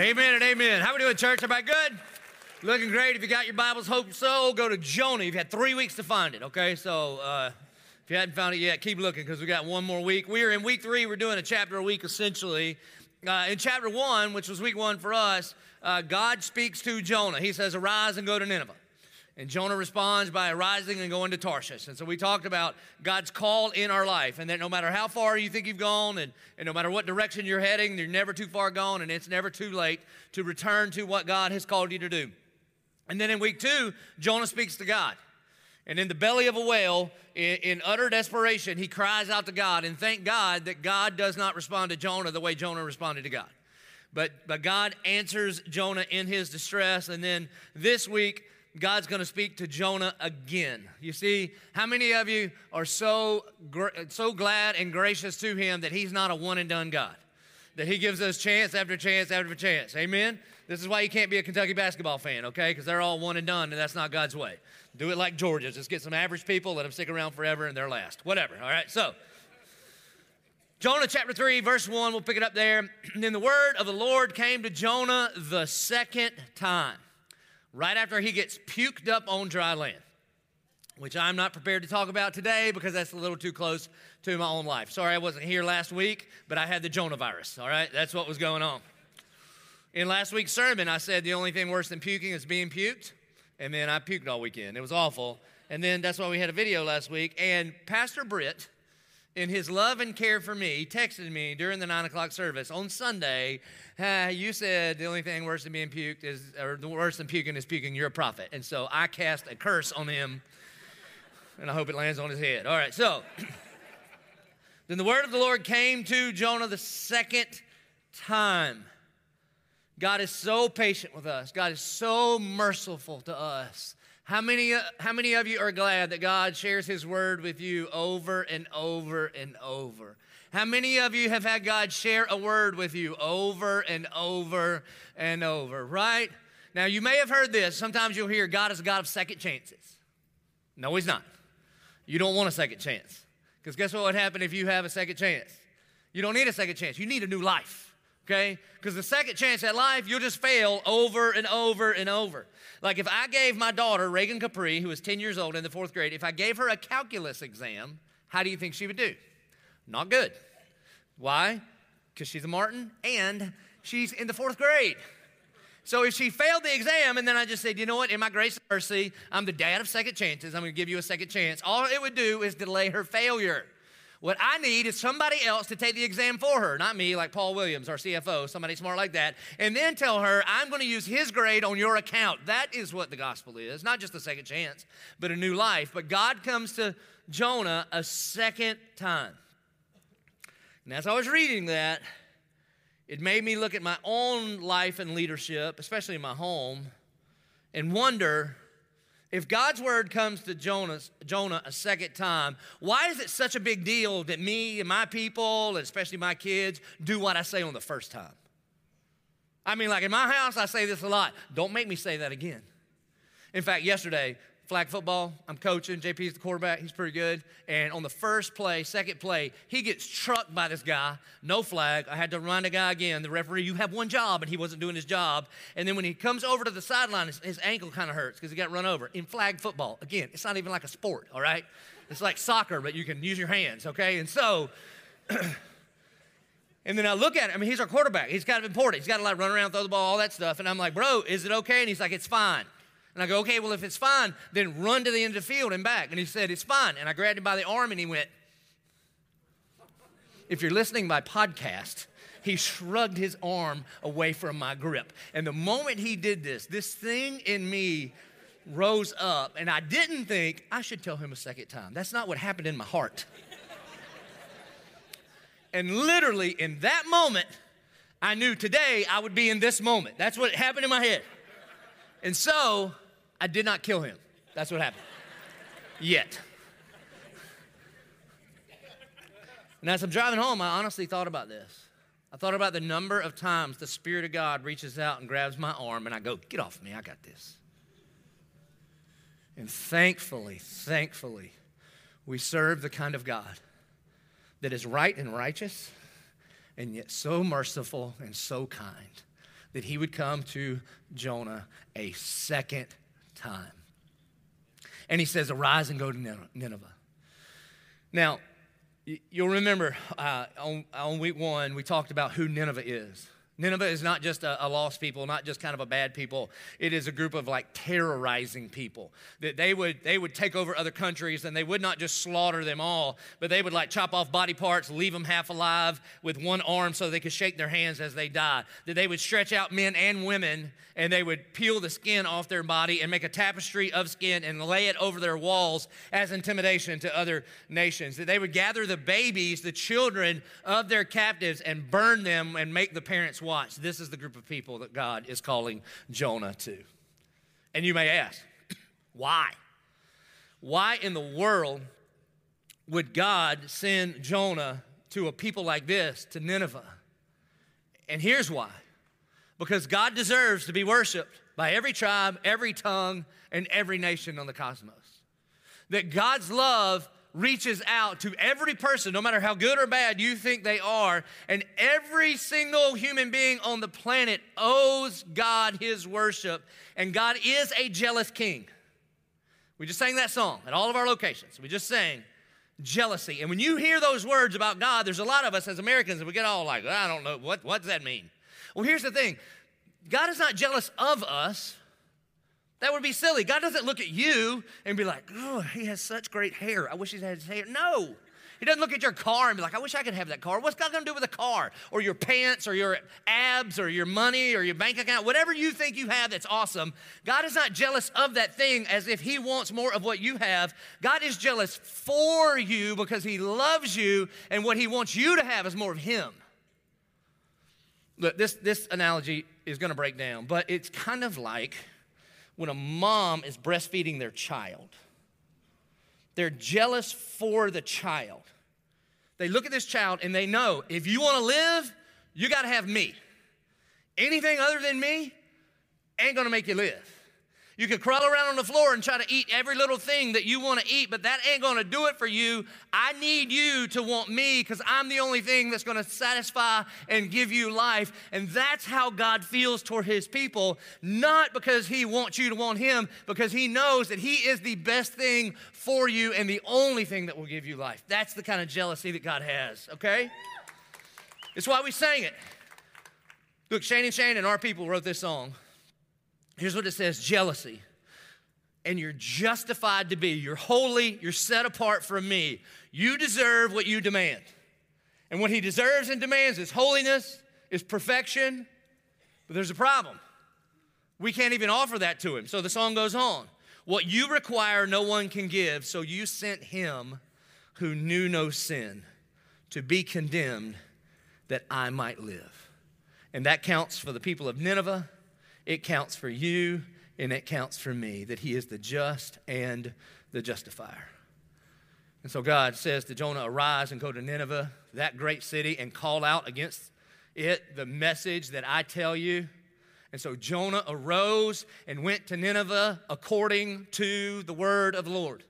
Amen and amen. How we doing, church? Everybody good? Looking great. If you got your Bibles, hope so. Go to Jonah. You've had three weeks to find it, okay? So uh, if you hadn't found it yet, keep looking because we got one more week. We are in week three. We're doing a chapter a week essentially. Uh, in chapter one, which was week one for us, uh, God speaks to Jonah. He says, Arise and go to Nineveh. And Jonah responds by arising and going to Tarshish. And so we talked about God's call in our life, and that no matter how far you think you've gone, and, and no matter what direction you're heading, you're never too far gone, and it's never too late to return to what God has called you to do. And then in week two, Jonah speaks to God. And in the belly of a whale, in, in, utter desperation, he cries out to God. And thank God that God does not respond to Jonah the way Jonah responded to God. But, but God answers Jonah in his distress. And then this week, God's going to speak to Jonah again. You see, how many of you are so, so glad and gracious to him that he's not a one and done God? That he gives us chance after chance after chance. Amen? This is why you can't be a Kentucky basketball fan, okay? Because they're all one and done, and that's not God's way. Do it like Georgia. Just get some average people, let them stick around forever, and they're last. Whatever, all right? So, Jonah chapter 3, verse 1, we'll pick it up there. And then the word of the Lord came to Jonah the second time right after he gets puked up on dry land, which I'm not prepared to talk about today because that's a little too close to my own life. Sorry I wasn't here last week, but I had the Jonah virus, all right? That's what was going on. In last week's sermon, I said the only thing worse than puking is being puked, and then I puked all weekend. It was awful. And then that's why we had a video last week, and Pastor Britt, in his love and care for me, he texted me during the nine o'clock service on Sunday. You said the only thing worse than being puked is, or the worse than puking is puking. You're a prophet, and so I cast a curse on him, and I hope it lands on his head. All right, so then the word of the Lord came to Jonah the second time. God is so patient with us. God is so merciful to us. How many, how many of you are glad that God shares His word with you over and over and over? How many of you have had God share a word with you over and over and over, right? Now, you may have heard this. Sometimes you'll hear God is a God of second chances. No, He's not. You don't want a second chance. Because guess what would happen if you have a second chance? You don't need a second chance. You need a new life okay? Because the second chance at life, you'll just fail over and over and over. Like if I gave my daughter, Reagan Capri, who was 10 years old in the fourth grade, if I gave her a calculus exam, how do you think she would do? Not good. Why? Because she's a Martin and she's in the fourth grade. So if she failed the exam and then I just said, you know what, in my grace and mercy, I'm the dad of second chances, I'm gonna give you a second chance, all it would do is delay her failure. What I need is somebody else to take the exam for her, not me, like Paul Williams, our CFO, somebody smart like that, and then tell her, I'm going to use his grade on your account. That is what the gospel is, not just a second chance, but a new life. But God comes to Jonah a second time. And as I was reading that, it made me look at my own life and leadership, especially in my home, and wonder if God's word comes to Jonas, Jonah a second time, why is it such a big deal that me and my people, especially my kids, do what I say on the first time? I mean, like in my house, I say this a lot. Don't make me say that again. In fact, yesterday, flag football. I'm coaching. JP's the quarterback. He's pretty good. And on the first play, second play, he gets trucked by this guy. No flag. I had to run the guy again, the referee, you have one job, and he wasn't doing his job. And then when he comes over to the sideline, his, his ankle kind of hurts because he got run over. In flag football, again, it's not even like a sport, all right? It's like soccer, but you can use your hands, okay? And so, and then I look at him. I mean, he's our quarterback. He's kind of important. He's got to like run around, throw the ball, all that stuff. And I'm like, bro, is it okay? And he's like, it's fine. And I go, okay, well, if it's fine, then run to the end of the field and back. And he said, it's fine. And I grabbed him by the arm and he went, if you're listening by podcast, he shrugged his arm away from my grip. And the moment he did this, this thing in me rose up, and I didn't think I should tell him a second time. That's not what happened in my heart. and literally, in that moment, I knew today I would be in this moment. That's what happened in my head. And so I did not kill him. That's what happened. Yet. And as I'm driving home, I honestly thought about this. I thought about the number of times the Spirit of God reaches out and grabs my arm, and I go, Get off me, I got this. And thankfully, thankfully, we serve the kind of God that is right and righteous, and yet so merciful and so kind that he would come to Jonah a second time. And he says, Arise and go to Nineveh. Now, you'll remember uh, on, on week one, we talked about who Nineveh is. Nineveh is not just a, a, lost people, not just kind of a bad people. It is a group of like terrorizing people. That they would they would take over other countries and they would not just slaughter them all, but they would like chop off body parts, leave them half alive with one arm so they could shake their hands as they die. That they would stretch out men and women and they would peel the skin off their body and make a tapestry of skin and lay it over their walls as intimidation to other nations. That they would gather the babies, the children of their captives and burn them and make the parents watch. This is the group of people that God is calling Jonah to. And you may ask, why? Why in the world would God send Jonah to a people like this, to Nineveh? And here's why because God deserves to be worshiped by every tribe, every tongue, and every nation on the cosmos. That God's love reaches out to every person, no matter how good or bad you think they are, and every single human being on the planet owes God his worship, and God is a jealous king. We just sang that song at all of our locations. We just sang jealousy. And when you hear those words about God, there's a lot of us as Americans, we get all like, I don't know, what, what does that mean? Well, here's the thing God is not jealous of us. That would be silly. God doesn't look at you and be like, oh, he has such great hair. I wish he had his hair. No. He doesn't look at your car and be like, I wish I could have that car. What's God gonna do with a car? Or your pants, or your abs, or your money, or your bank account, whatever you think you have that's awesome. God is not jealous of that thing as if He wants more of what you have. God is jealous for you because He loves you, and what He wants you to have is more of Him. Look, this, this analogy is gonna break down, but it's kind of like when a mom is breastfeeding their child. They're jealous for the child. They look at this child and they know if you want to live, you got to have me. Anything other than me ain't going to make you live. You can crawl around on the floor and try to eat every little thing that you want to eat, but that ain't going to do it for you. I need you to want me because I'm the only thing that's going to satisfy and give you life. And that's how God feels toward his people, not because he wants you to want him, because he knows that he is the best thing for you and the only thing that will give you life. That's the kind of jealousy that God has, okay? It's why we sang it. Look, Shane and Shane and our people wrote this song. Here's what it says jealousy. And you're justified to be. You're holy. You're set apart from me. You deserve what you demand. And what he deserves and demands is holiness, is perfection. But there's a problem. We can't even offer that to him. So the song goes on. What you require, no one can give. So you sent him who knew no sin to be condemned that I might live. And that counts for the people of Nineveh it counts for you and it counts for me that He is the just and the justifier. And so God says to Jonah, Arise and go to Nineveh, that great city, and call out against it the message that I tell you. And so Jonah arose and went to Nineveh according to the word of the Lord.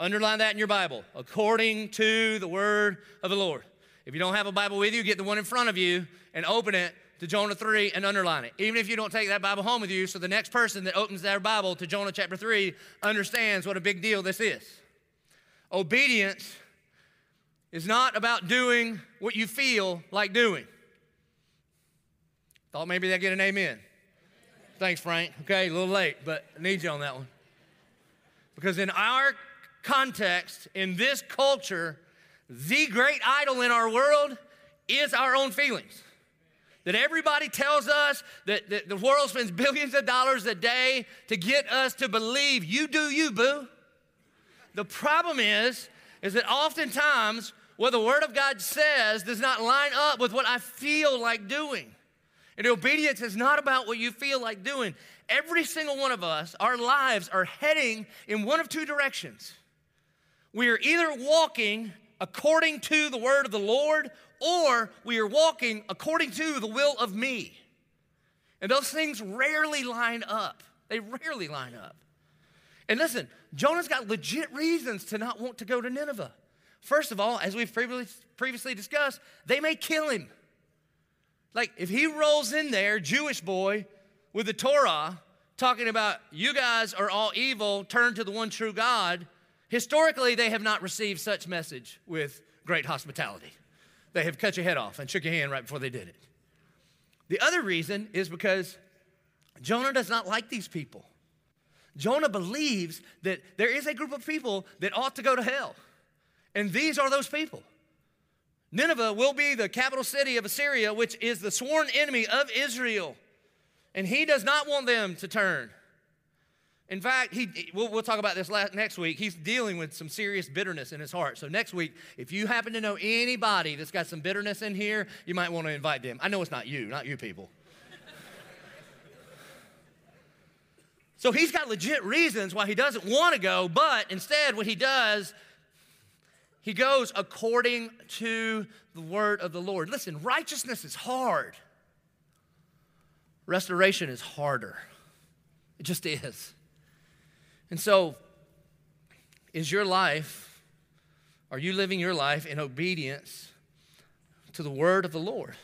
Underline that in your Bible, according to the word of the Lord. If you don't have a Bible with you, get the one in front of you and open it to Jonah 3 and underline it. Even if you don't take that Bible home with you, so the next person that opens their Bible to Jonah chapter 3 understands what a big deal this is. Obedience is not about doing what you feel like doing. Thought maybe they'd get an amen. Thanks, Frank. Okay, a little late, but I need you on that one. Because in our context, in this culture, the great idol in our world is our own feelings that everybody tells us that, that the world spends billions of dollars a day to get us to believe you do you, boo. The problem is, is that oftentimes what the Word of God says does not line up with what I feel like doing. And obedience is not about what you feel like doing. Every single one of us, our lives are heading in one of two directions. We are either walking according to the word of the Lord, or we are walking according to the will of me. And those things rarely line up. They rarely line up. And listen, Jonah's got legit reasons to not want to go to Nineveh. First of all, as we've previously discussed, they may kill him. Like, if he rolls in there, Jewish boy, with the Torah, talking about you guys are all evil, turn to the one true God, historically, they have not received such message with great hospitality. They have cut your head off and shook your hand right before they did it. The other reason is because Jonah does not like these people. Jonah believes that there is a group of people that ought to go to hell. And these are those people. Nineveh will be the capital city of Assyria, which is the sworn enemy of Israel. And he does not want them to turn. In fact, he, we'll, we'll talk about this last, next week. He's dealing with some serious bitterness in his heart. So, next week, if you happen to know anybody that's got some bitterness in here, you might want to invite them. I know it's not you, not you people. so, he's got legit reasons why he doesn't want to go, but instead, what he does he goes according to the word of the Lord. Listen, righteousness is hard. Restoration is harder. It just is. And so, is your life, are you living your life in obedience to the word of the Lord?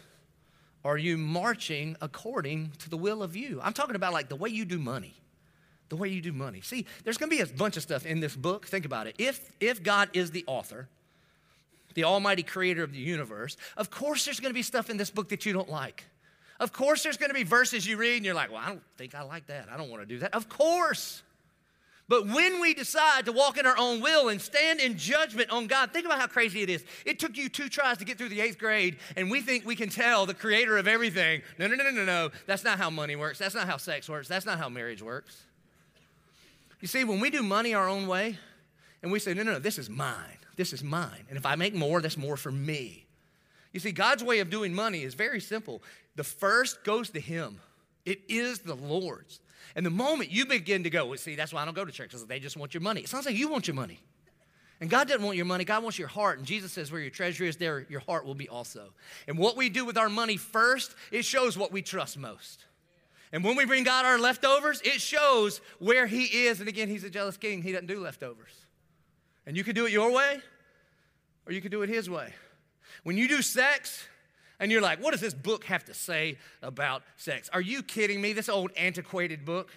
Are you marching according to the will of you? I'm talking about like the way you do money the way you do money. See, there's to be a bunch of stuff in this book. Think about it. If, if God is the author, the almighty creator of the universe, of course there's to be stuff in this book that you don't like. Of course there's to be verses you read and you're like, well, I don't think I like that. I don't want to do that. Of course. But when we decide to walk in our own will and stand in judgment on God, think about how crazy it is. It took you two tries to get through the eighth grade, and we think we can tell the creator of everything. No, no, no, no, no, no. That's not how money works. That's not how sex works. That's not how marriage works. You see, when we do money our own way and we say, no, no, no, this is mine, this is mine. And if I make more, that's more for me. You see, God's way of doing money is very simple. The first goes to Him, it is the Lord's. And the moment you begin to go, well, see, that's why I don't go to church, because they just want your money. It sounds like you want your money. And God doesn't want your money, God wants your heart. And Jesus says, where your treasure is, there your heart will be also. And what we do with our money first, it shows what we trust most. And when we bring God our leftovers, it shows where He is. And again, He's a jealous king. He doesn't do leftovers. And you can do it your way, or you can do it His way. When you do sex, and you're like, what does this book have to say about sex? Are you kidding me? This old antiquated book.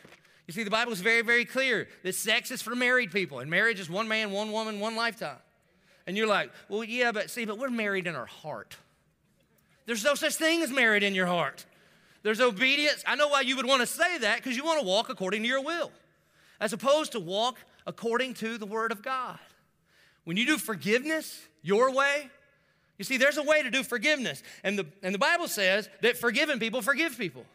You see, the Bible is very, very clear that sex is for married people, and marriage is one man, one woman, one lifetime. And you're like, well, yeah, but see, but we're married in our heart. There's no such thing as married in your heart. There's obedience. I know why you would want to say that because you want to walk according to your will, as opposed to walk according to the Word of God. When you do forgiveness your way, you see, there's a way to do forgiveness. And the, and the Bible says that forgiven people forgive people.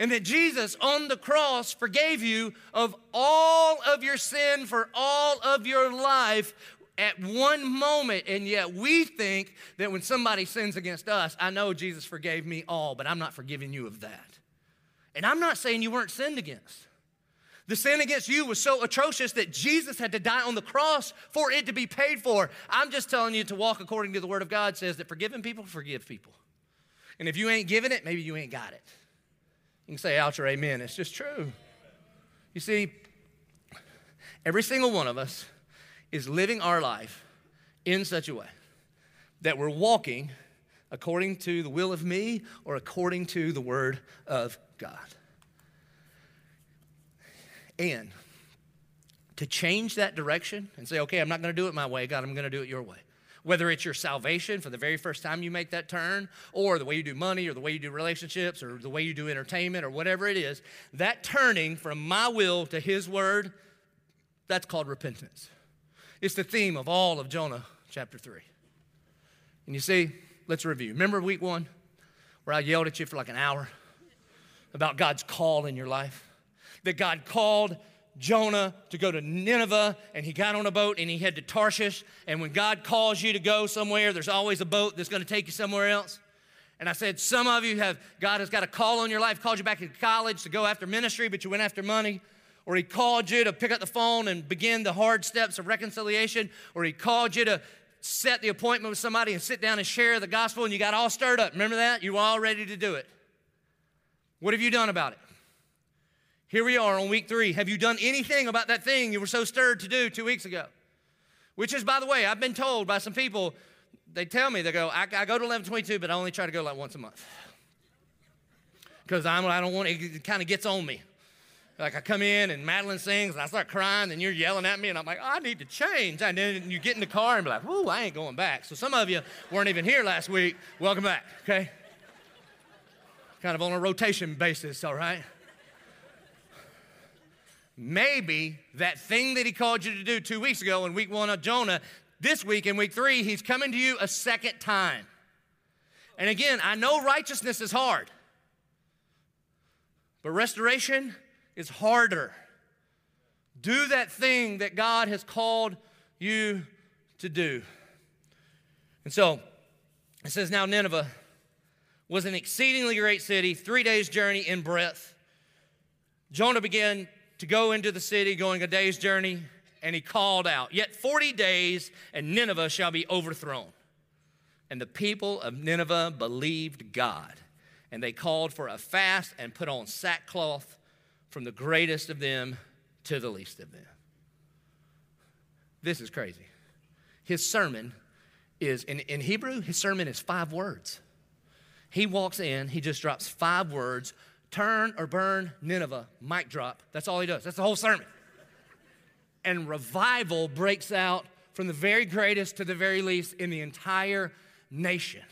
And that Jesus on the cross forgave you of all of your sin for all of your life at one moment, and yet we think that when somebody sins against us, I know Jesus forgave me all, but I'm not forgiving you of that. And I'm not saying you weren't sinned against. The sin against you was so atrocious that Jesus had to die on the cross for it to be paid for. I'm just telling you to walk according to the Word of God says that forgiving people forgive people. And if you ain't giving it, maybe you ain't got it. You can say ouch or amen. It's just true. You see, every single one of us is living our life in such a way that we're walking according to the will of me or according to the word of God. And to change that direction and say, okay, I'm not going to do it my way, God, I'm going to do it your way. Whether it's your salvation for the very first time you make that turn, or the way you do money, or the way you do relationships, or the way you do entertainment, or whatever it is, that turning from my will to His word, that's called repentance. It's the theme of all of Jonah chapter 3. And you see, let's review. Remember week one where I yelled at you for like an hour about God's call in your life? That God called Jonah to go to Nineveh and he got on a boat and he headed to Tarshish. And when God calls you to go somewhere, there's always a boat that's going to take you somewhere else. And I said, some of you have, God has got a call on your life, called you back to college to go after ministry, but you went after money or he called you to pick up the phone and begin the hard steps of reconciliation, or he called you to set the appointment with somebody and sit down and share the gospel, and you got all stirred up. Remember that? You were all ready to do it. What have you done about it? Here we are on week three. Have you done anything about that thing you were so stirred to do two weeks ago? Which is, by the way, I've been told by some people, they tell me, they go, I, I go to 1122, but I only try to go like once a month. because I'm don't want it, kind of gets on me. Like I come in and Madeline sings and I start crying and you're yelling at me and I'm like, I need to change. And then you get in the car and be like, whoo, I ain't going back. So some of you weren't even here last week. Welcome back, okay? Kind of on a rotation basis, all right? Maybe that thing that he called you to do two weeks ago in week one of Jonah, this week in week three, he's coming to you a second time. And again, I know righteousness is hard, but restoration is harder. Do that thing that God has called you to do. And so it says, Now Nineveh was an exceedingly great city, three days' journey in breadth. Jonah began to go into the city, going a day's journey, and he called out, Yet 40 days, and Nineveh shall be overthrown. And the people of Nineveh believed God, and they called for a fast and put on sackcloth from the greatest of them to the least of them. This is crazy. His sermon is, in, in Hebrew, his sermon is five words. He walks in, he just drops five words turn or burn Nineveh, mic drop. That's all he does. That's the whole sermon. And revival breaks out from the very greatest to the very least in the entire nation.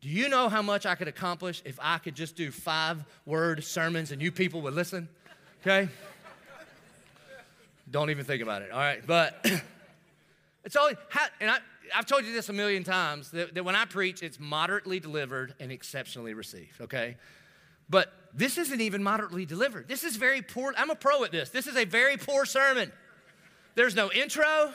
Do you know how much I could accomplish if I could just do five word sermons and you people would listen? Okay? Don't even think about it, all right? But it's all, and I, I've told you this a million times that, that when I preach, it's moderately delivered and exceptionally received, okay? But this isn't even moderately delivered. This is very poor. I'm a pro at this. This is a very poor sermon. There's no intro.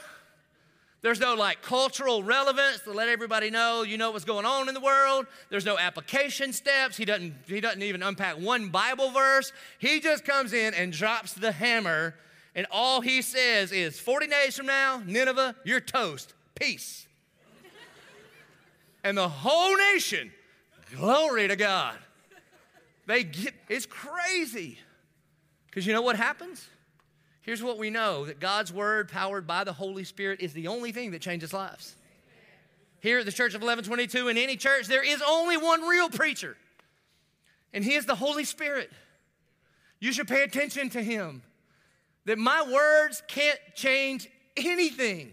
There's no like cultural relevance to let everybody know you know what's going on in the world. There's no application steps. He doesn't, he doesn't even unpack one Bible verse. He just comes in and drops the hammer, and all he says is 40 days from now, Nineveh, you're toast. Peace. and the whole nation, glory to God. They get, it's crazy. Because you know what happens? Here's what we know that God's word, powered by the Holy Spirit, is the only thing that changes lives. Here at the Church of 1122, in any church, there is only one real preacher, and he is the Holy Spirit. You should pay attention to him. That my words can't change anything.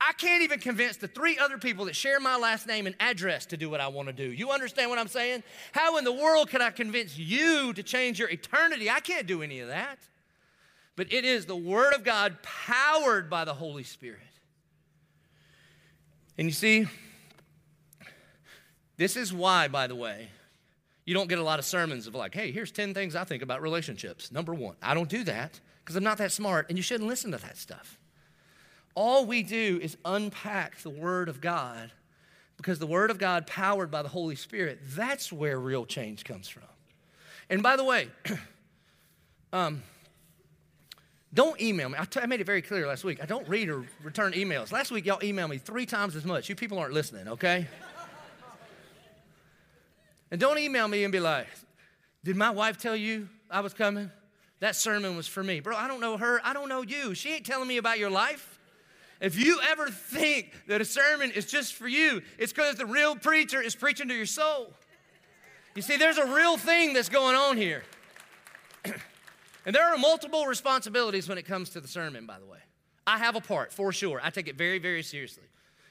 I can't even convince the three other people that share my last name and address to do what I want to do. You understand what I'm saying? How in the world could I convince you to change your eternity? I can't do any of that. But it is the Word of God powered by the Holy Spirit. And you see, this is why, by the way, you don't get a lot of sermons of like, hey, here's 10 things I think about relationships. Number one, I don't do that because I'm not that smart, and you shouldn't listen to that stuff. All we do is unpack the Word of God because the Word of God, powered by the Holy Spirit, that's where real change comes from. And by the way, um, don't email me. I, t- I made it very clear last week. I don't read or return emails. Last week, y'all emailed me three times as much. You people aren't listening, okay? and don't email me and be like, Did my wife tell you I was coming? That sermon was for me. Bro, I don't know her. I don't know you. She ain't telling me about your life. If you ever think that a sermon is just for you, it's because the real preacher is preaching to your soul. You see, there's a real thing that's going on here. and there are multiple responsibilities when it comes to the sermon, by the way. I have a part for sure. I take it very, very seriously.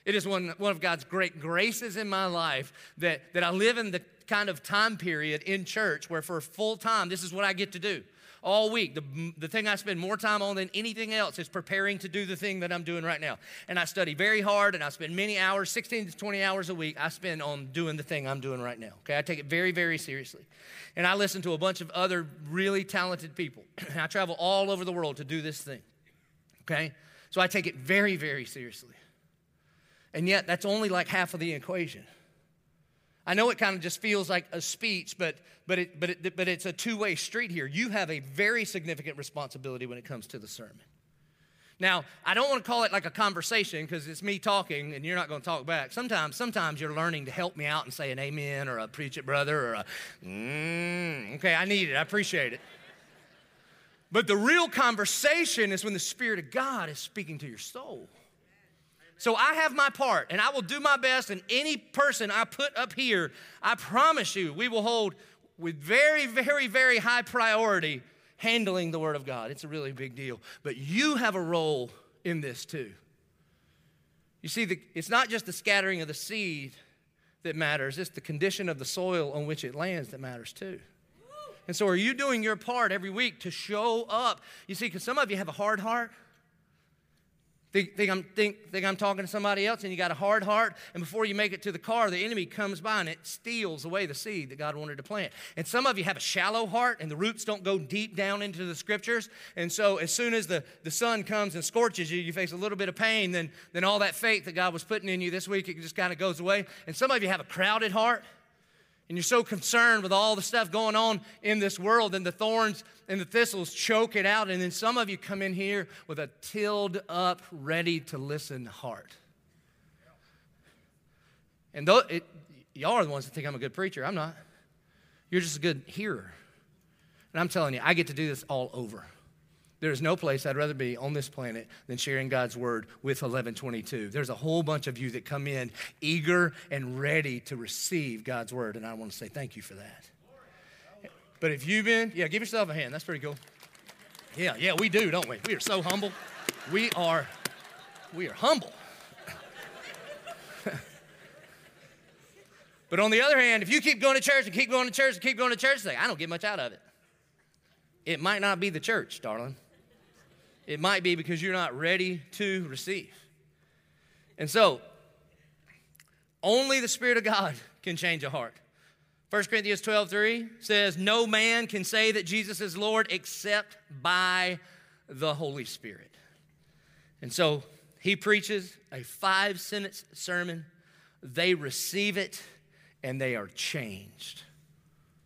It is one, one of God's great graces in my life that, that I live in the kind of time period in church where for full time, this is what I get to do all week. The, the thing I spend more time on than anything else is preparing to do the thing that I'm doing right now. And I study very hard and I spend many hours, 16 to 20 hours a week, I spend on doing the thing I'm doing right now. Okay, I take it very, very seriously. And I listen to a bunch of other really talented people. And I travel all over the world to do this thing. Okay, so I take it very, very seriously. And yet, that's only like half of the equation. I know it kind of just feels like a speech, but, but, it, but, it, but it's a two way street here. You have a very significant responsibility when it comes to the sermon. Now, I don't want to call it like a conversation because it's me talking and you're not going to talk back. Sometimes, sometimes you're learning to help me out and say an amen or a preach it, brother, or a mm, okay, I need it, I appreciate it. But the real conversation is when the Spirit of God is speaking to your soul. So I have my part, and I will do my best. And any person I put up here, I promise you, we will hold with very, very, very high priority handling the Word of God. It's a really big deal. But you have a role in this too. You see, the, it's not just the scattering of the seed that matters, it's the condition of the soil on which it lands that matters too. And so, are you doing your part every week to show up? You see, because some of you have a hard heart. Think, think, I'm, think, think I'm talking to somebody else and you got a hard heart, and before you make it to the car, the enemy comes by and it steals away the seed that God wanted to plant. And some of you have a shallow heart and the roots don't go deep down into the scriptures. And so, as soon as the, the sun comes and scorches you, you face a little bit of pain, then, then all that faith that God was putting in you this week, it just kind of goes away. And some of you have a crowded heart and you're so concerned with all the stuff going on in this world, and the thorns and the thistles choke it out. And then some of you come in here with a tilled up, ready to listen heart. And though it, y'all are the ones that think I'm a good preacher. I'm not. You're just a good hearer. And I'm telling you, I get to do this all over. There is no place I'd rather be on this planet than sharing God's word with 1122. There's a whole bunch of you that come in eager and ready to receive God's word, and I want to say thank you for that. But if you've been, yeah, give yourself a hand. That's pretty cool. Yeah, yeah, we do, don't we? We are so humble. We are, we are humble. but on the other hand, if you keep going to church and keep going to church and keep going to church, say, I don't get much out of it. It might not be the church, darling. It might be because you're not ready to receive. And so, only the Spirit of God can change a heart. 1 Corinthians 12 3 says, No man can say that Jesus is Lord except by the Holy Spirit. And so, he preaches a five sentence sermon. They receive it and they are changed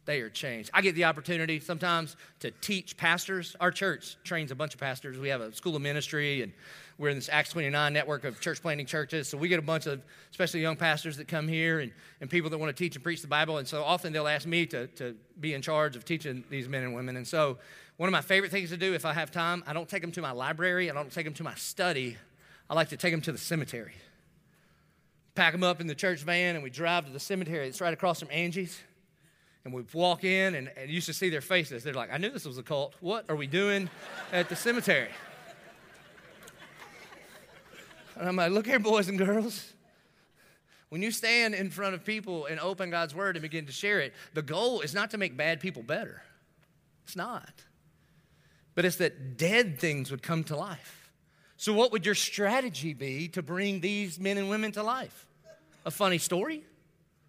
they are changed. I get the opportunity sometimes to teach pastors. Our church trains a bunch of pastors. We have a school of ministry, and we're in this Acts 29 network of church planting churches. So we get a bunch of, especially young pastors that come here and, and people that want to teach and preach the Bible. And so often they'll ask me to, to be in charge of teaching these men and women. And so one of my favorite things to do if I have time, I don't take them to my library, I don't take them to my study. I like to take them to the cemetery. Pack them up in the church van, and we drive to the cemetery. It's right across from Angie's and we walk in and, and used to see their faces. They're like, I knew this was a cult. What are we doing at the cemetery? And I'm like, look here, boys and girls. When you stand in front of people and open God's word and begin to share it, the goal is not to make bad people better. It's not. But it's that dead things would come to life. So, what would your strategy be to bring these men and women to life? A funny story?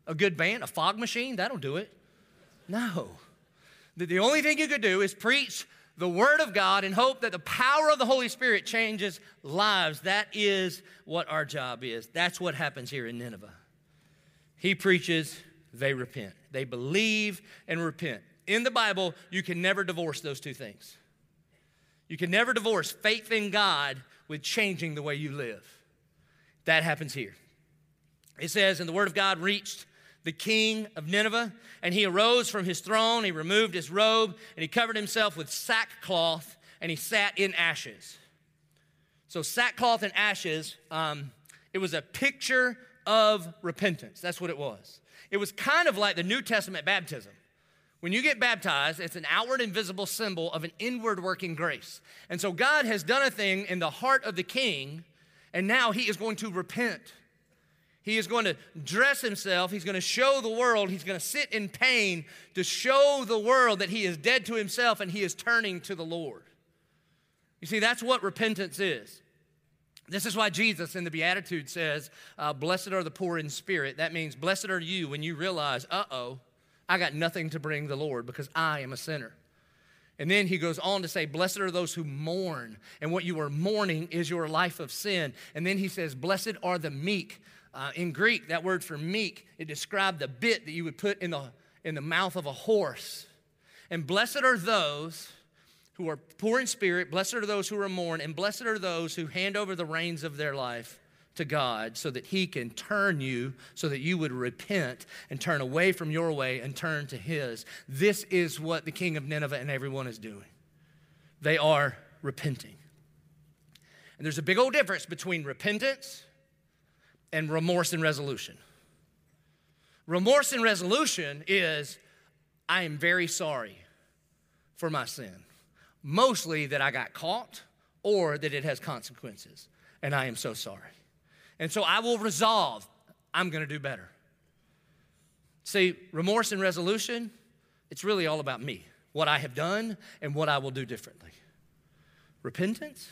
A good band? A fog machine? That'll do it. No. The only thing you could do is preach the Word of God and hope that the power of the Holy Spirit changes lives. That is what our job is. That's what happens here in Nineveh. He preaches, they repent. They believe and repent. In the Bible, you can never divorce those two things. You can never divorce faith in God with changing the way you live. That happens here. It says, and the Word of God reached the king of Nineveh, and he arose from his throne, he removed his robe, and he covered himself with sackcloth, and he sat in ashes. So, sackcloth and ashes, um, it was a picture of repentance. That's what it was. It was kind of like the New Testament baptism. When you get baptized, it's an outward and visible symbol of an inward working grace. And so, God has done a thing in the heart of the king, and now he is going to repent. He is going to dress himself. He's going to show the world. He's going to sit in pain to show the world that he is dead to himself and he is turning to the Lord. You see, that's what repentance is. This is why Jesus in the Beatitude says, uh, Blessed are the poor in spirit. That means, Blessed are you when you realize, uh oh, I got nothing to bring the Lord because I am a sinner. And then he goes on to say, Blessed are those who mourn. And what you are mourning is your life of sin. And then he says, Blessed are the meek uh, in Greek, that word for meek, it described the bit that you would put in the, in the mouth of a horse. And blessed are those who are poor in spirit, blessed are those who are mourn, and blessed are those who hand over the reins of their life to God so that He can turn you, so that you would repent and turn away from your way and turn to His. This is what the king of Nineveh and everyone is doing. They are repenting. And there's a big old difference between repentance and remorse and resolution. Remorse and resolution is I am very sorry for my sin. Mostly that I got caught or that it has consequences. And I am so sorry. And so I will resolve, I'm going to do better. See, remorse and resolution, it's really all about me, what I have done and what I will do differently. Repentance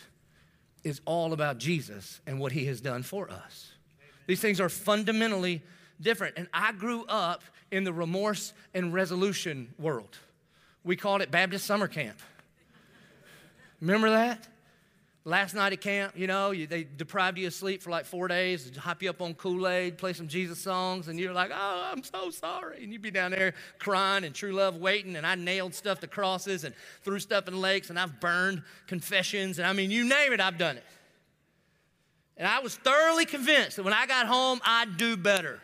is all about Jesus and what he has done for us. These things are fundamentally different. And I grew up in the remorse and resolution world. We called it Baptist Summer Camp. Remember that? Last night at camp, you know, you, they deprived you of sleep for like four days, hop you up on Kool Aid, play some Jesus songs, and you're like, oh, I'm so sorry. And you'd be down there crying and true love waiting. And I nailed stuff to crosses and threw stuff in lakes, and I've burned confessions. And I mean, you name it, I've done it. And I was thoroughly convinced that when I got home, I'd do better.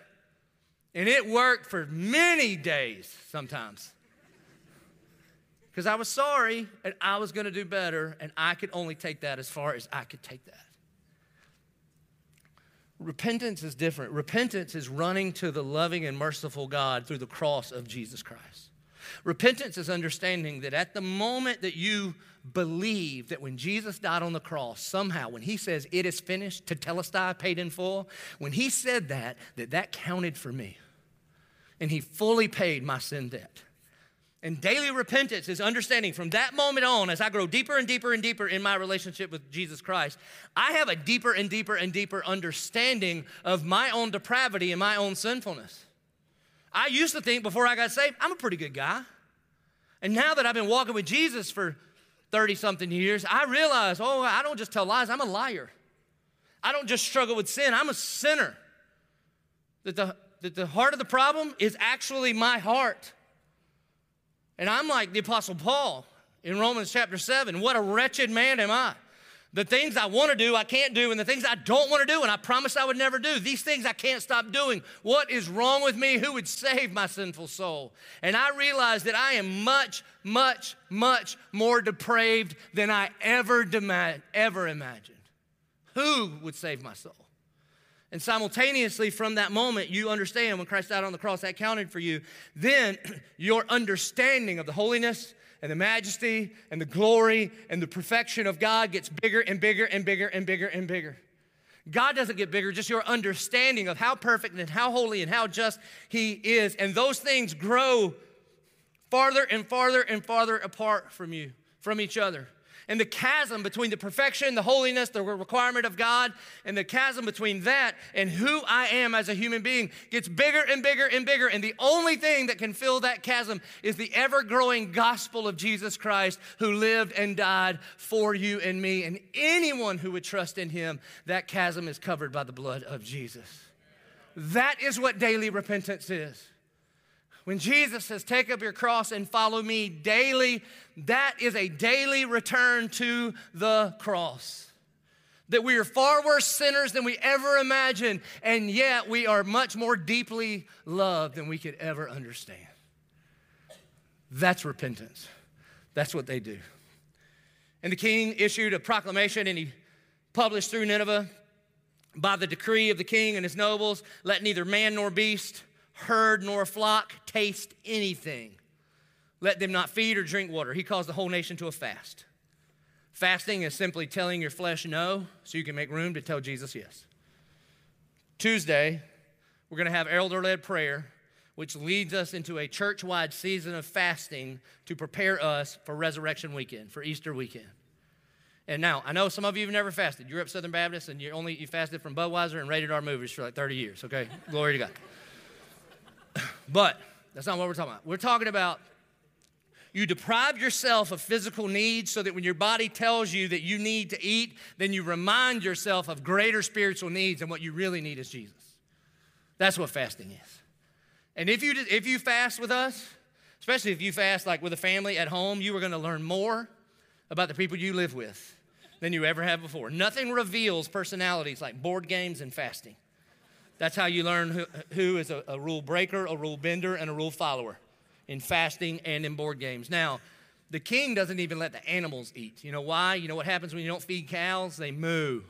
And it worked for many days sometimes because I was sorry and I was going to do better, and I could only take that as far as I could take that. Repentance is different. Repentance is running to the loving and merciful God through the cross of Jesus Christ. Repentance is understanding that at the moment that you believe that when Jesus died on the cross, somehow, when he says, It is finished, tetelestai, paid in full, when he said that, that that counted for me. And he fully paid my sin debt. And daily repentance is understanding from that moment on, as I grow deeper and deeper and deeper in my relationship with Jesus Christ, I have a deeper and deeper and deeper understanding of my own depravity and my own sinfulness. I used to think before I got saved, I'm a pretty good guy. And now that I've been walking with Jesus for 30 something years, I realize, oh, I don't just tell lies, I'm a liar. I don't just struggle with sin, I'm a sinner. That the, that the heart of the problem is actually my heart. And I'm like the Apostle Paul in Romans chapter 7. What a wretched man am I. The things I want to do, I can't do, and the things I don't want to do, and I promised I would never do. These things I can't stop doing. What is wrong with me? Who would save my sinful soul? And I realize that I am much, much, much more depraved than I ever, demand, ever imagined. Who would save my soul? And simultaneously, from that moment, you understand when Christ died on the cross, that counted for you. Then your understanding of the holiness and the majesty and the glory and the perfection of God gets bigger and bigger and bigger and bigger and bigger. God doesn't get bigger, just your understanding of how perfect and how holy and how just He is. And those things grow farther and farther and farther apart from you, from each other and the chasm between the perfection, the holiness, the requirement of God, and the chasm between that and who I am as a human being gets bigger and bigger and bigger. And the only thing that can fill that chasm is the ever growing gospel of Jesus Christ who lived and died for you and me. And anyone who would trust in him, that chasm is covered by the blood of Jesus. That is what daily repentance is. When Jesus says, Take up your cross and follow me daily, that is a daily return to the cross. That we are far worse sinners than we ever imagined, and yet we are much more deeply loved than we could ever understand. That's repentance. That's what they do. And the king issued a proclamation and he published through Nineveh by the decree of the king and his nobles let neither man nor beast herd nor flock taste anything. Let them not feed or drink water. He calls the whole nation to a fast. Fasting is simply telling your flesh no so you can make room to tell Jesus yes. Tuesday, we're going to have elder led prayer, which leads us into a church wide season of fasting to prepare us for Resurrection Weekend, for Easter weekend. And now, I know some of you have never fasted. You're up Southern Baptist and you only you fasted from Budweiser and rated R movies for like 30 years, okay? Glory to God. But that's not what we're talking about. We're talking about you deprive yourself of physical needs so that when your body tells you that you need to eat, then you remind yourself of greater spiritual needs and what you really need is Jesus. That's what fasting is. And if you, if you fast with us, especially if you fast like with a family at home, you are going to learn more about the people you live with than you ever have before. Nothing reveals personalities like board games and fasting. That's how you learn who, who is a, a rule breaker, a rule bender, and a rule follower in fasting and in board games. Now, the king doesn't even let the animals eat. You know why? You know what happens when you don't feed cows? They moo.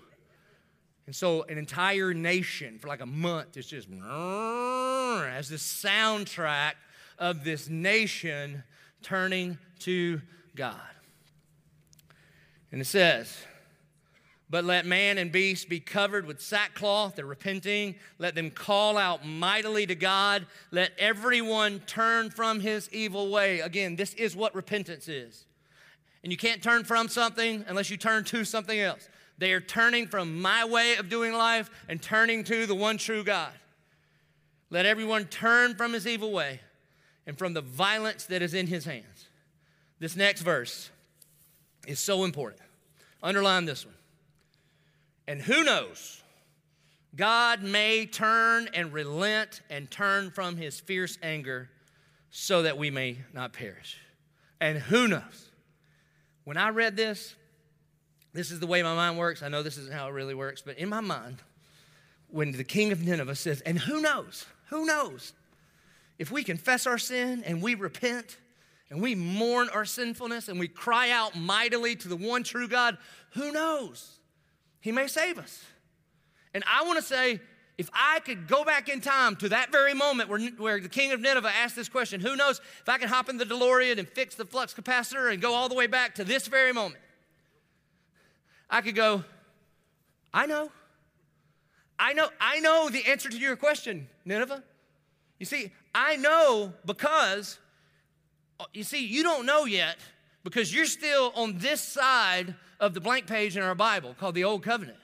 And so an entire nation for like a month is just as the soundtrack of this nation turning to God. And it says, but let man and beast be covered with sackcloth, they're repenting. Let them call out mightily to God. Let everyone turn from his evil way. Again, this is what repentance is. And you can't turn from something unless you turn to something else. They are turning from my way of doing life and turning to the one true God. Let everyone turn from his evil way and from the violence that is in his hands. This next verse is so important. Underline this one. And who knows? God may turn and relent and turn from his fierce anger so that we may not perish. And who knows? When I read this, this is the way my mind works. I know this isn't how it really works, but in my mind, when the king of Nineveh says, and who knows? Who knows? If we confess our sin and we repent and we mourn our sinfulness and we cry out mightily to the one true God, who knows? He may save us. And I want to say, if I could go back in time to that very moment where, where the king of Nineveh asked this question, who knows if I could hop in the DeLorean and fix the flux capacitor and go all the way back to this very moment, I could go, I know. I know, I know the answer to your question, Nineveh. You see, I know because, you see, you don't know yet because you're still on this side of the blank page in our Bible called the Old Covenant.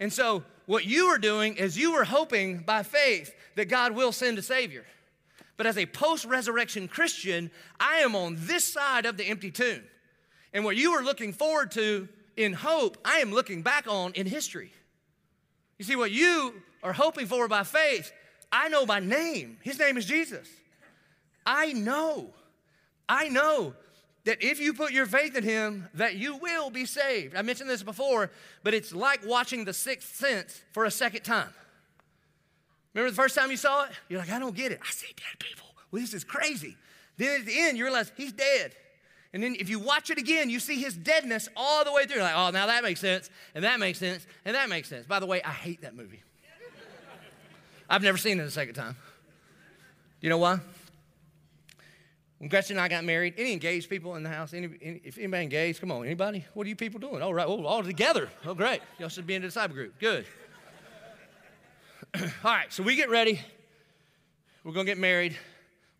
And so, what you were doing is you were hoping by faith that God will send a Savior. But as a post resurrection Christian, I am on this side of the empty tomb. And what you were looking forward to in hope, I am looking back on in history. You see, what you are hoping for by faith, I know by name. His name is Jesus. I know. I know that if you put your faith in him that you will be saved. I mentioned this before but it's like watching the sixth sense for a second time. Remember the first time you saw it? You're like i don't get it. I see dead people. Well this is crazy. Then at the end you realize he's dead. And then if you watch it again you see his deadness all the way through. You're like oh now that makes sense and that makes sense and that makes sense. By the way i hate that movie. I've never seen it a second time. You know why when Gretchen and I got married, any engaged people in the house? Any, any, if anybody engaged, come on, anybody? What are you people doing? All right, oh, all together. Oh, great. Y'all should be in the disciple group. Good. all right, so we get ready. We're going to get married.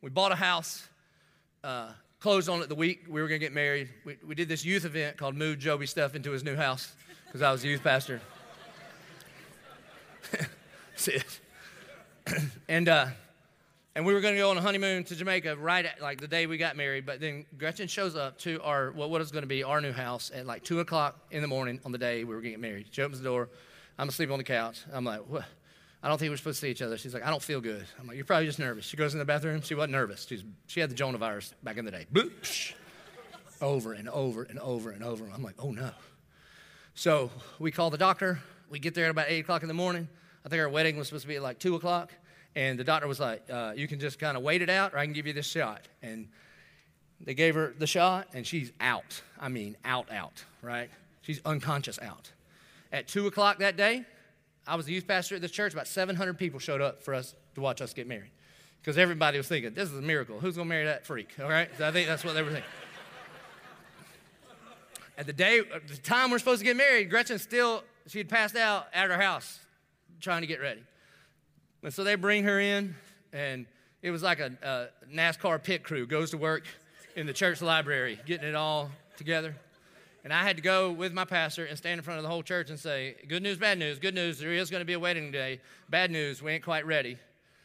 We bought a house, uh, closed on it the week we were going to get married. We, we did this youth event called Move Joby Stuff into his new house because I was a youth pastor. That's it. and, uh, and we were going to go on a honeymoon to Jamaica right at like the day we got married. But then Gretchen shows up to our what was going to be our new house at like two o'clock in the morning on the day we were getting married. She opens the door. I'm asleep on the couch. I'm like, what? I don't think we're supposed to see each other. She's like, I don't feel good. I'm like, you're probably just nervous. She goes in the bathroom. She wasn't nervous. She's, she had the Jonah virus back in the day. Boop, over and over and over and over. I'm like, oh no. So we call the doctor. We get there at about eight o'clock in the morning. I think our wedding was supposed to be at like two o'clock. And the doctor was like, uh, You can just kind of wait it out, or I can give you this shot. And they gave her the shot, and she's out. I mean, out, out, right? She's unconscious out. At 2 o'clock that day, I was the youth pastor at the church. About 700 people showed up for us to watch us get married. Because everybody was thinking, this is a miracle. Who's going to marry that freak? All right? So I think that's what they were thinking. At the day, the time we're supposed to get married, Gretchen still, she had passed out at her house trying to get ready. And so they bring her in, and it was like a, a NASCAR pit crew goes to work in the church library, getting it all together. And I had to go with my pastor and stand in front of the whole church and say, Good news, bad news. Good news, there is going to be a wedding day. Bad news, we ain't quite ready.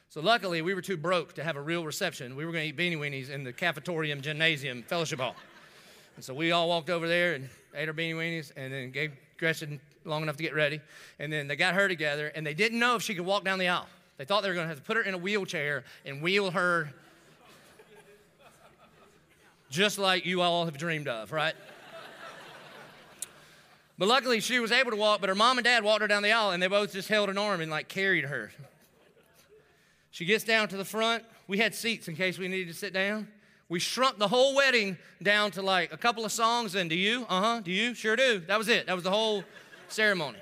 So luckily, we were too broke to have a real reception. We were going to eat beanie weenies in the cafetorium gymnasium fellowship hall. And so we all walked over there and ate our beanie weenies and then gave Gretchen long enough to get ready. And then they got her together and they didn't know if she could walk down the aisle. They thought they were going to have to put her in a wheelchair and wheel her just like you all have dreamed of, right? But luckily, she was able to walk, but her mom and dad walked her down the aisle and they both just held an arm and like carried her. She gets down to the front. We had seats in case we needed to sit down. We shrunk the whole wedding down to like a couple of songs and do you? Uh huh. Do you? Sure do. That was it. That was the whole ceremony.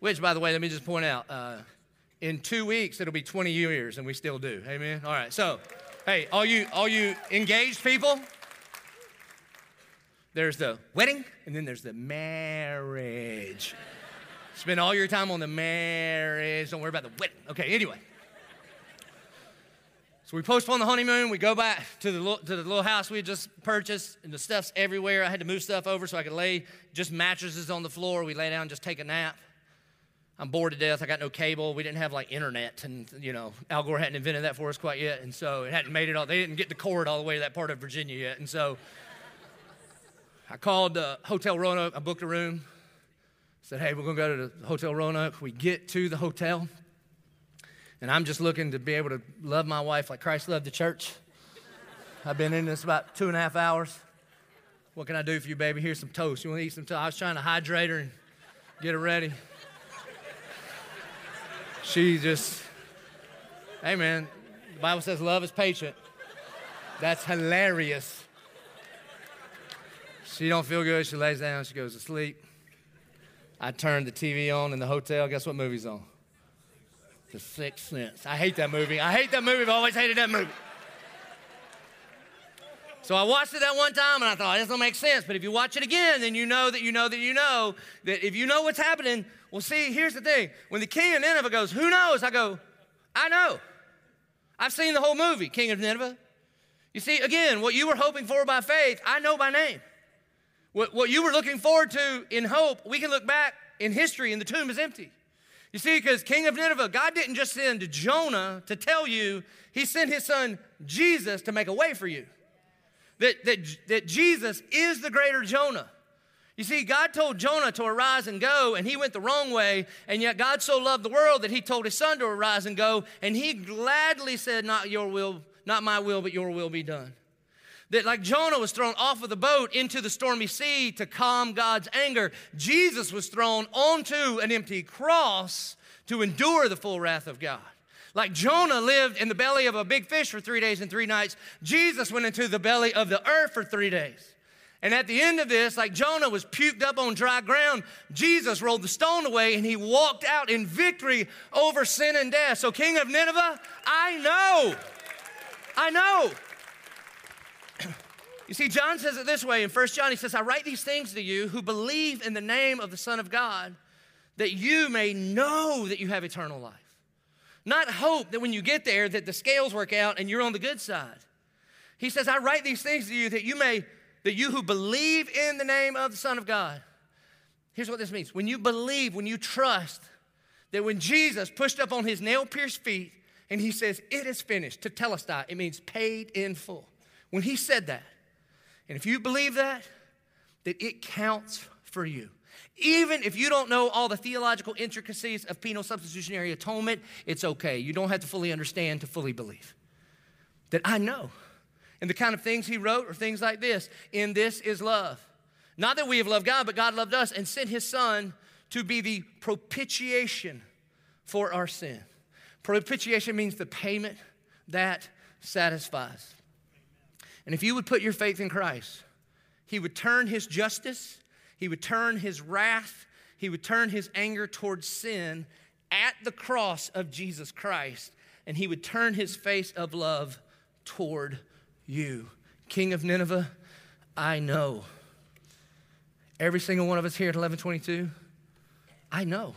Which, by the way, let me just point out uh, in two weeks, it'll be 20 years, and we still do. Amen. All right. So, hey, all you all you engaged people, there's the wedding, and then there's the marriage. Spend all your time on the marriage. Don't worry about the wedding. Okay. Anyway. So we postpone the honeymoon. We go back to the, little, to the little house we just purchased, and the stuff's everywhere. I had to move stuff over so I could lay just mattresses on the floor. We lay down just take a nap. I'm bored to death. I got no cable. We didn't have like internet, and you know, Al Gore hadn't invented that for us quite yet, and so it hadn't made it all. They didn't get the cord all the way to that part of Virginia yet, and so I called uh, Hotel Roanoke. I booked a room. Said, "Hey, we're gonna go to the Hotel Roanoke." We get to the hotel. And I'm just looking to be able to love my wife like Christ loved the church. I've been in this about two and a half hours. What can I do for you, baby? Here's some toast. You want to eat some toast? I was trying to hydrate her and get her ready. She just, hey man, the Bible says love is patient. That's hilarious. She don't feel good. She lays down. She goes to sleep. I turn the TV on in the hotel. Guess what movie's on? The Sixth Sense. I hate that movie. I hate that movie. I've always hated that movie. So I watched it that one time and I thought, oh, this don't make sense. But if you watch it again, then you know that you know that you know that if you know what's happening, well, see, here's the thing. When the king of Nineveh goes, who knows? I go, I know. I've seen the whole movie, King of Nineveh. You see, again, what you were hoping for by faith, I know by name. What, what you were looking forward to in hope, we can look back in history and the tomb is empty. You see, because King of Nineveh, God didn't just send Jonah to tell you, He sent His son Jesus to make a way for you. That, that, that Jesus is the greater Jonah. You see, God told Jonah to arise and go, and he went the wrong way, and yet God so loved the world that he told his son to arise and go, and he gladly said, Not your will, not my will, but your will be done. That, like Jonah was thrown off of the boat into the stormy sea to calm God's anger, Jesus was thrown onto an empty cross to endure the full wrath of God. Like Jonah lived in the belly of a big fish for three days and three nights, Jesus went into the belly of the earth for three days. And at the end of this, like Jonah was puked up on dry ground, Jesus rolled the stone away and he walked out in victory over sin and death. So, King of Nineveh, I know, I know you see, John says it this way in 1 John. He says, I write these things to you who believe in the name of the Son of God, that you may know that you have eternal life. Not hope that when you get there that the scales work out and you're on the good side. He says, I write these things to you that you may, that you who believe in the name of the Son of God. Here's what this means. When you believe, when you trust that when Jesus pushed up on his nail-pierced feet and he says, it is finished, tetelestai, it means paid in full. When he said that, and if you believe that, that it counts for you. Even if you don't know all the theological intricacies of penal substitutionary atonement, it's okay. You don't have to fully understand to fully believe. That I know. And the kind of things he wrote are things like this In this is love. Not that we have loved God, but God loved us and sent his son to be the propitiation for our sin. Propitiation means the payment that satisfies. And if you would put your faith in Christ, He would turn His justice, He would turn His wrath, He would turn His anger towards sin at the cross of Jesus Christ, and He would turn His face of love toward you. King of Nineveh, I know. Every single one of us here at 1122, I know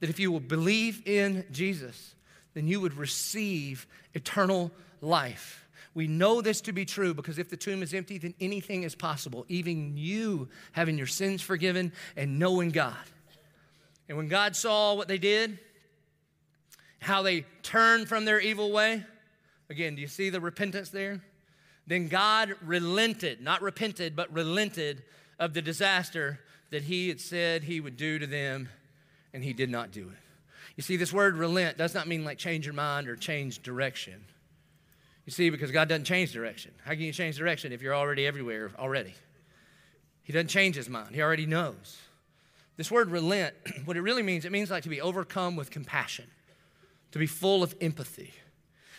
that if you will believe in Jesus, then you would receive eternal life. We know this to be true because if the tomb is empty, then anything is possible, even you having your sins forgiven and knowing God. And when God saw what they did, how they turned from their evil way, again, do you see the repentance there? Then God relented, not repented, but relented of the disaster that he had said he would do to them, and he did not do it. You see, this word relent does not mean like change your mind or change direction. You see, because God doesn't change direction. How can you change direction if you're already everywhere already? He doesn't change his mind, he already knows. This word relent, what it really means, it means like to be overcome with compassion, to be full of empathy.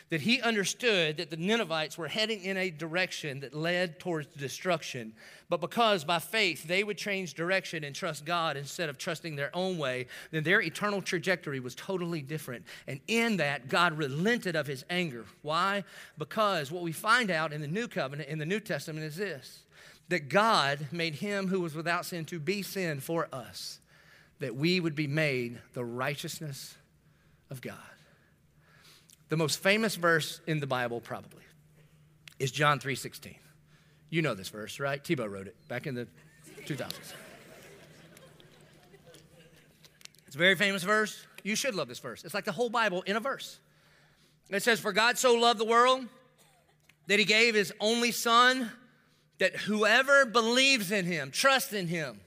That he understood that the Ninevites were heading in a direction that led towards destruction. But because by faith they would change direction and trust God instead of trusting their own way, then their eternal trajectory was totally different. And in that, God relented of his anger. Why? Because what we find out in the New Covenant, in the New Testament, is this that God made him who was without sin to be sin for us, that we would be made the righteousness of God. The most famous verse in the Bible, probably, is John 3.16. You know this verse, right? Tebow wrote it back in the 2000s. It's a very famous verse. You should love this verse. It's like the whole Bible in a verse. It says, For God so loved the world that he gave his only son, that whoever believes in him, trusts in him,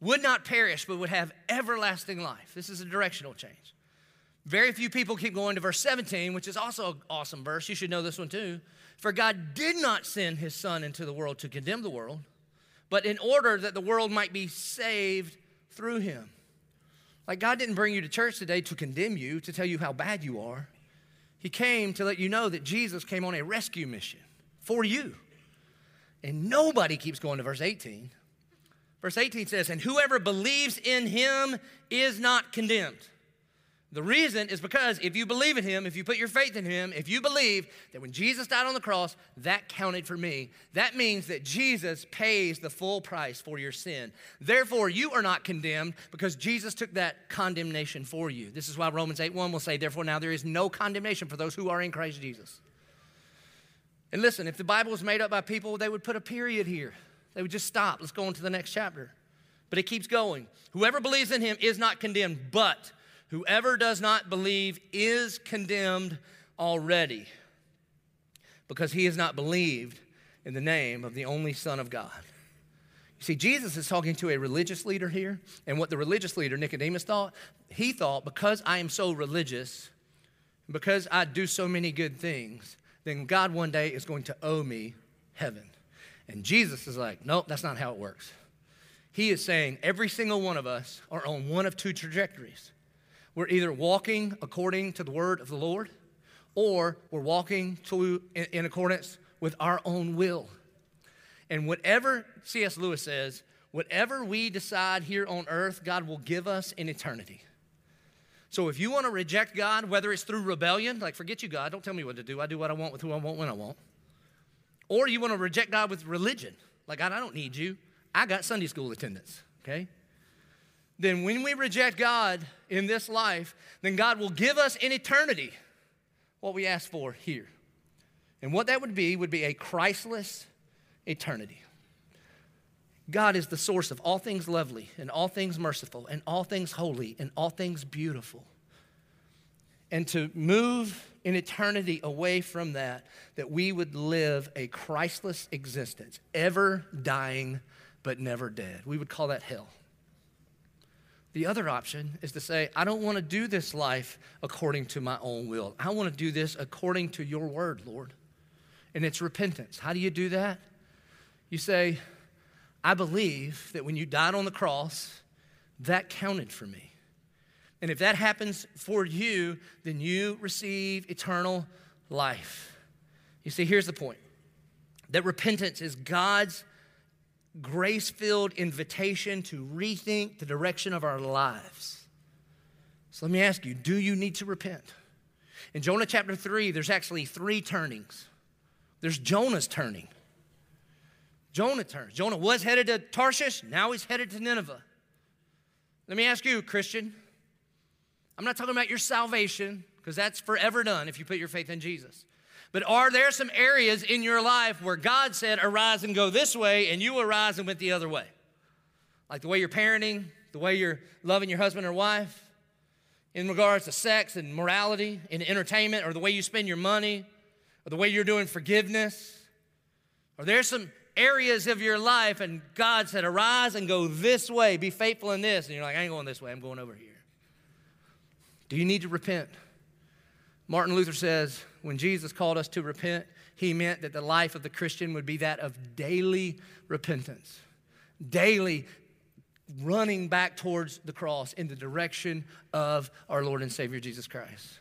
would not perish, but would have everlasting life. This is a directional change. Very few people keep going to verse 17, which is also an awesome verse. You should know this one too. For God did not send his Son into the world to condemn the world, but in order that the world might be saved through him. Like God didn't bring you to church today to condemn you, to tell you how bad you are. He came to let you know that Jesus came on a rescue mission for you. And nobody keeps going to verse 18. Verse 18 says, And whoever believes in him is not condemned. The reason is because if you believe in him, if you put your faith in him, if you believe that when Jesus died on the cross, that counted for me, that means that Jesus pays the full price for your sin. Therefore, you are not condemned because Jesus took that condemnation for you. This is why Romans 8 1 will say, Therefore, now there is no condemnation for those who are in Christ Jesus. And listen, if the Bible was made up by people, they would put a period here. They would just stop. Let's go on to the next chapter. But it keeps going. Whoever believes in him is not condemned, but Whoever does not believe is condemned already because he has not believed in the name of the only Son of God. You see, Jesus is talking to a religious leader here, and what the religious leader, Nicodemus, thought, he thought, because I am so religious, because I do so many good things, then God one day is going to owe me heaven. And Jesus is like, nope, that's not how it works. He is saying every single one of us are on one of two trajectories. We're either walking according to the word of the Lord or we're walking to, in, in accordance with our own will. And whatever C.S. Lewis says, whatever we decide here on earth, God will give us in eternity. So if you want to reject God, whether it's through rebellion, like forget you, God, don't tell me what to do. I do what I want with who I want when I want. Or you want to reject God with religion, like God, I don't need you. I got Sunday school attendance, okay? then when we reject God in this life, then God will give us in eternity what we ask for here. And what that would be would be a Christless eternity. God is the source of all things lovely and all things merciful and all things holy and all things beautiful. And to move in eternity away from that, that we would live a Christless existence, ever dying but never dead. We would call that hell. The other option is to say, I don't want to do this life according to my own will. I want to do this according to your word, Lord. And it's repentance. How do you do that? You say, I believe that when you died on the cross, that counted for me. And if that happens for you, then you receive eternal life. You see, here's the point that repentance is God's grace filled invitation to rethink the direction of our lives. So let me ask you do you need to repent? In Jonah chapter 3, there's actually three turnings. There's Jonah's turning. Jonah turns. Jonah was headed to Tarshish, now he's headed to Nineveh. Let me ask you, Christian. I'm not talking about your salvation, because that's forever done if you put your faith in Jesus. But are there some areas in your life where God said, arise and go this way, and you arise and went the other way? Like the way you're parenting, the way you're loving your husband or wife, in regards to sex and morality and entertainment, or the way you spend your money, or the way you're doing forgiveness? Are there some areas of your life and God said, arise and go this way, be faithful in this? And you're like, I ain't going this way, I'm going over here. Do you need to repent? Martin Luther says when Jesus called us to repent, he meant that the life of the Christian would be that of daily repentance, daily running back towards the cross in the direction of our Lord and Savior Jesus Christ.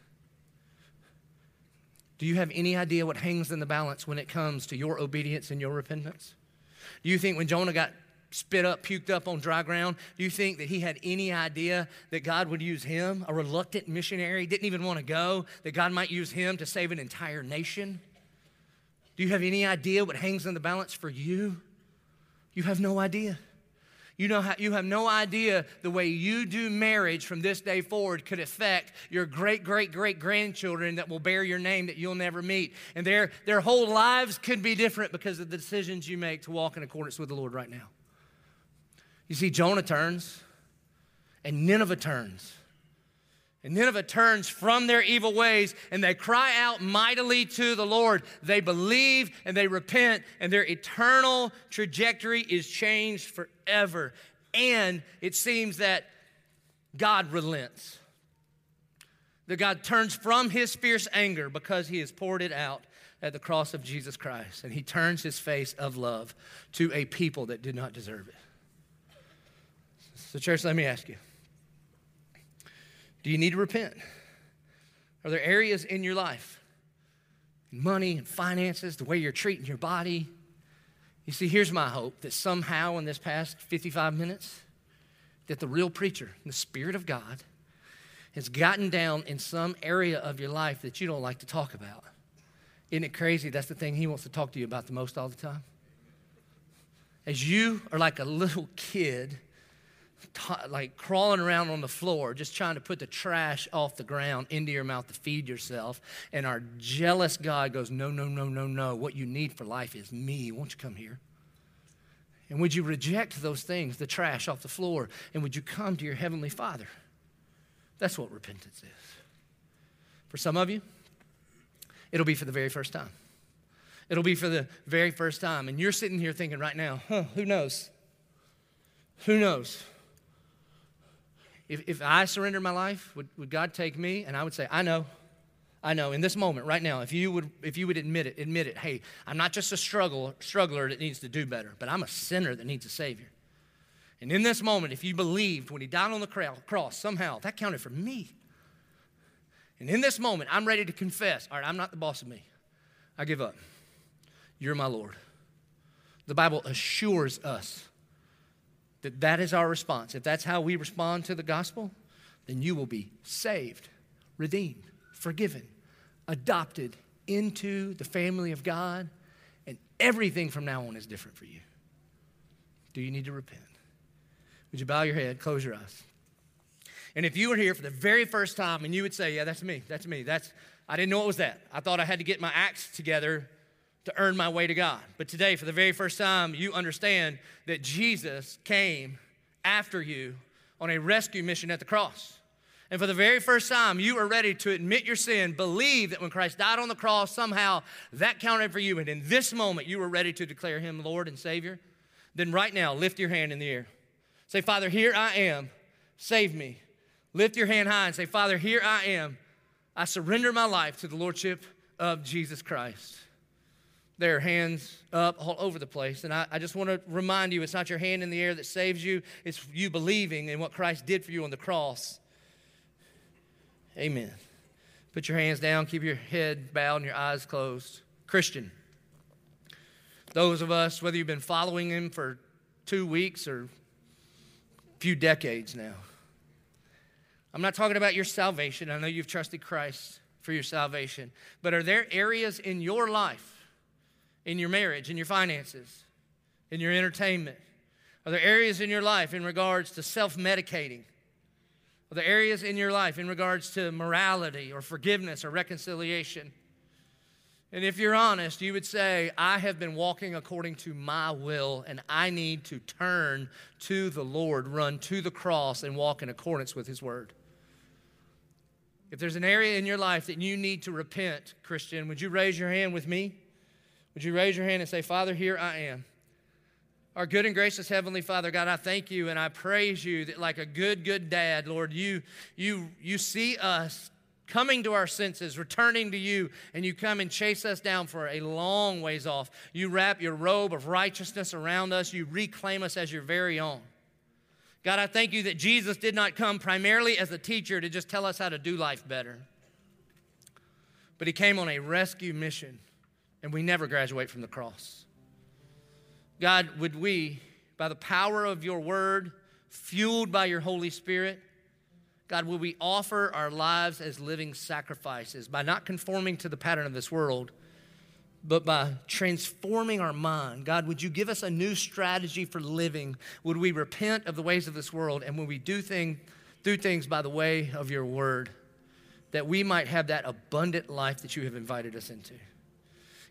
Do you have any idea what hangs in the balance when it comes to your obedience and your repentance? Do you think when Jonah got spit up, puked up on dry ground, do you think that he had any idea that God would use him, a reluctant missionary, didn't even want to go, that God might use him to save an entire nation? Do you have any idea what hangs in the balance for you? You have no idea. You, know how, you have no idea the way you do marriage from this day forward could affect your great, great, great grandchildren that will bear your name that you'll never meet. And their, their whole lives could be different because of the decisions you make to walk in accordance with the Lord right now. You see, Jonah turns and Nineveh turns. And Nineveh turns from their evil ways and they cry out mightily to the Lord. They believe and they repent, and their eternal trajectory is changed forever. And it seems that God relents. That God turns from his fierce anger because he has poured it out at the cross of Jesus Christ. And he turns his face of love to a people that did not deserve it. So, church, let me ask you do you need to repent? Are there areas in your life, money and finances, the way you're treating your body? You see, here's my hope that somehow in this past 55 minutes, that the real preacher, the Spirit of God, has gotten down in some area of your life that you don't like to talk about. Isn't it crazy? That's the thing he wants to talk to you about the most all the time. As you are like a little kid like crawling around on the floor, just trying to put the trash off the ground into your mouth to feed yourself. And our jealous God goes, No, no, no, no, no. What you need for life is me. Won't you come here? And would you reject those things, the trash off the floor, and would you come to your Heavenly Father? That's what repentance is. For some of you, it'll be for the very first time. It'll be for the very first time. And you're sitting here thinking right now, huh, who knows? Who knows? If, if I surrendered my life, would, would God take me? And I would say, I know. I know in this moment right now, if you would if you would admit it, admit it, hey, I'm not just a struggle, struggler that needs to do better, but I'm a sinner that needs a savior. And in this moment, if you believed when he died on the cross, somehow that counted for me. And in this moment, I'm ready to confess, all right, I'm not the boss of me. I give up. You're my Lord. The Bible assures us that that is our response. If that's how we respond to the gospel, then you will be saved, redeemed, forgiven, adopted into the family of God, and everything from now on is different for you. Do you need to repent? Would you bow your head, close your eyes? And if you were here for the very first time and you would say, Yeah, that's me, that's me, that's, I didn't know it was that. I thought I had to get my acts together to earn my way to God. But today, for the very first time, you understand that Jesus came after you on a rescue mission at the cross. And for the very first time, you are ready to admit your sin, believe that when Christ died on the cross, somehow that counted for you. And in this moment, you are ready to declare Him Lord and Savior. Then, right now, lift your hand in the air. Say, Father, here I am. Save me. Lift your hand high and say, Father, here I am. I surrender my life to the Lordship of Jesus Christ their hands up all over the place. And I, I just want to remind you it's not your hand in the air that saves you, it's you believing in what Christ did for you on the cross. Amen. Put your hands down, keep your head bowed and your eyes closed. Christian, those of us, whether you've been following him for two weeks or a few decades now, I'm not talking about your salvation. I know you've trusted Christ for your salvation. But are there areas in your life in your marriage, in your finances, in your entertainment? Are there areas in your life in regards to self medicating? Are there areas in your life in regards to morality or forgiveness or reconciliation? And if you're honest, you would say, I have been walking according to my will, and I need to turn to the Lord, run to the cross, and walk in accordance with His word. If there's an area in your life that you need to repent, Christian, would you raise your hand with me? Would you raise your hand and say, Father, here I am? Our good and gracious Heavenly Father, God, I thank you and I praise you that, like a good, good dad, Lord, you, you, you see us coming to our senses, returning to you, and you come and chase us down for a long ways off. You wrap your robe of righteousness around us, you reclaim us as your very own. God, I thank you that Jesus did not come primarily as a teacher to just tell us how to do life better but he came on a rescue mission, and we never graduate from the cross. God, would we, by the power of your word, fueled by your Holy Spirit, God, will we offer our lives as living sacrifices by not conforming to the pattern of this world, but by transforming our mind? God, would you give us a new strategy for living? Would we repent of the ways of this world and would we do, thing, do things by the way of your word that we might have that abundant life that you have invited us into?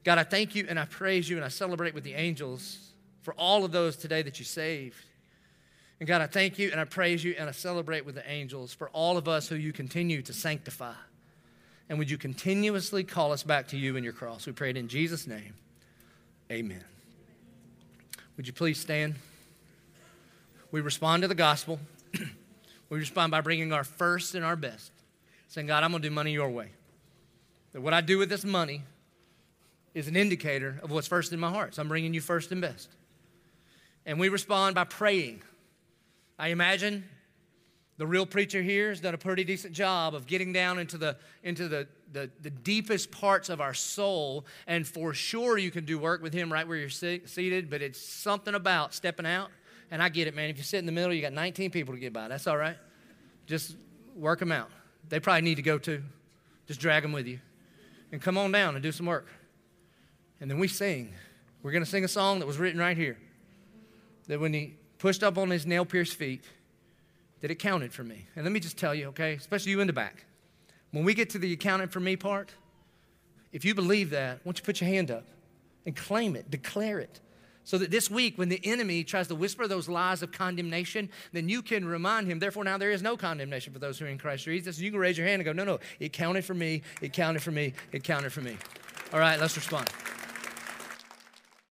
God, I thank you and I praise you and I celebrate with the angels for all of those today that you saved. And God, I thank you and I praise you and I celebrate with the angels for all of us who you continue to sanctify. And would you continuously call us back to you and your cross? We pray it in Jesus' name. Amen. Would you please stand? We respond to the gospel. we respond by bringing our first and our best, saying, God, I'm going to do money your way. That what I do with this money is an indicator of what's first in my heart. So I'm bringing you first and best. And we respond by praying. I imagine the real preacher here has done a pretty decent job of getting down into the into the, the, the deepest parts of our soul. And for sure you can do work with him right where you're seated but it's something about stepping out. And i get it man. If you sit in the middle you got 19 people to get by. That's all right. Just work them out. They probably need to go too. Just drag them with you. And come on down and do some work and then we sing we're going to sing a song that was written right here that when he pushed up on his nail pierced feet, that it counted for me. And let me just tell you, okay, especially you in the back, when we get to the accounted for me part, if you believe that, why don't you put your hand up and claim it, declare it. So that this week, when the enemy tries to whisper those lies of condemnation, then you can remind him, therefore, now there is no condemnation for those who are in Christ Jesus. You can raise your hand and go, no, no, it counted for me, it counted for me, it counted for me. All right, let's respond.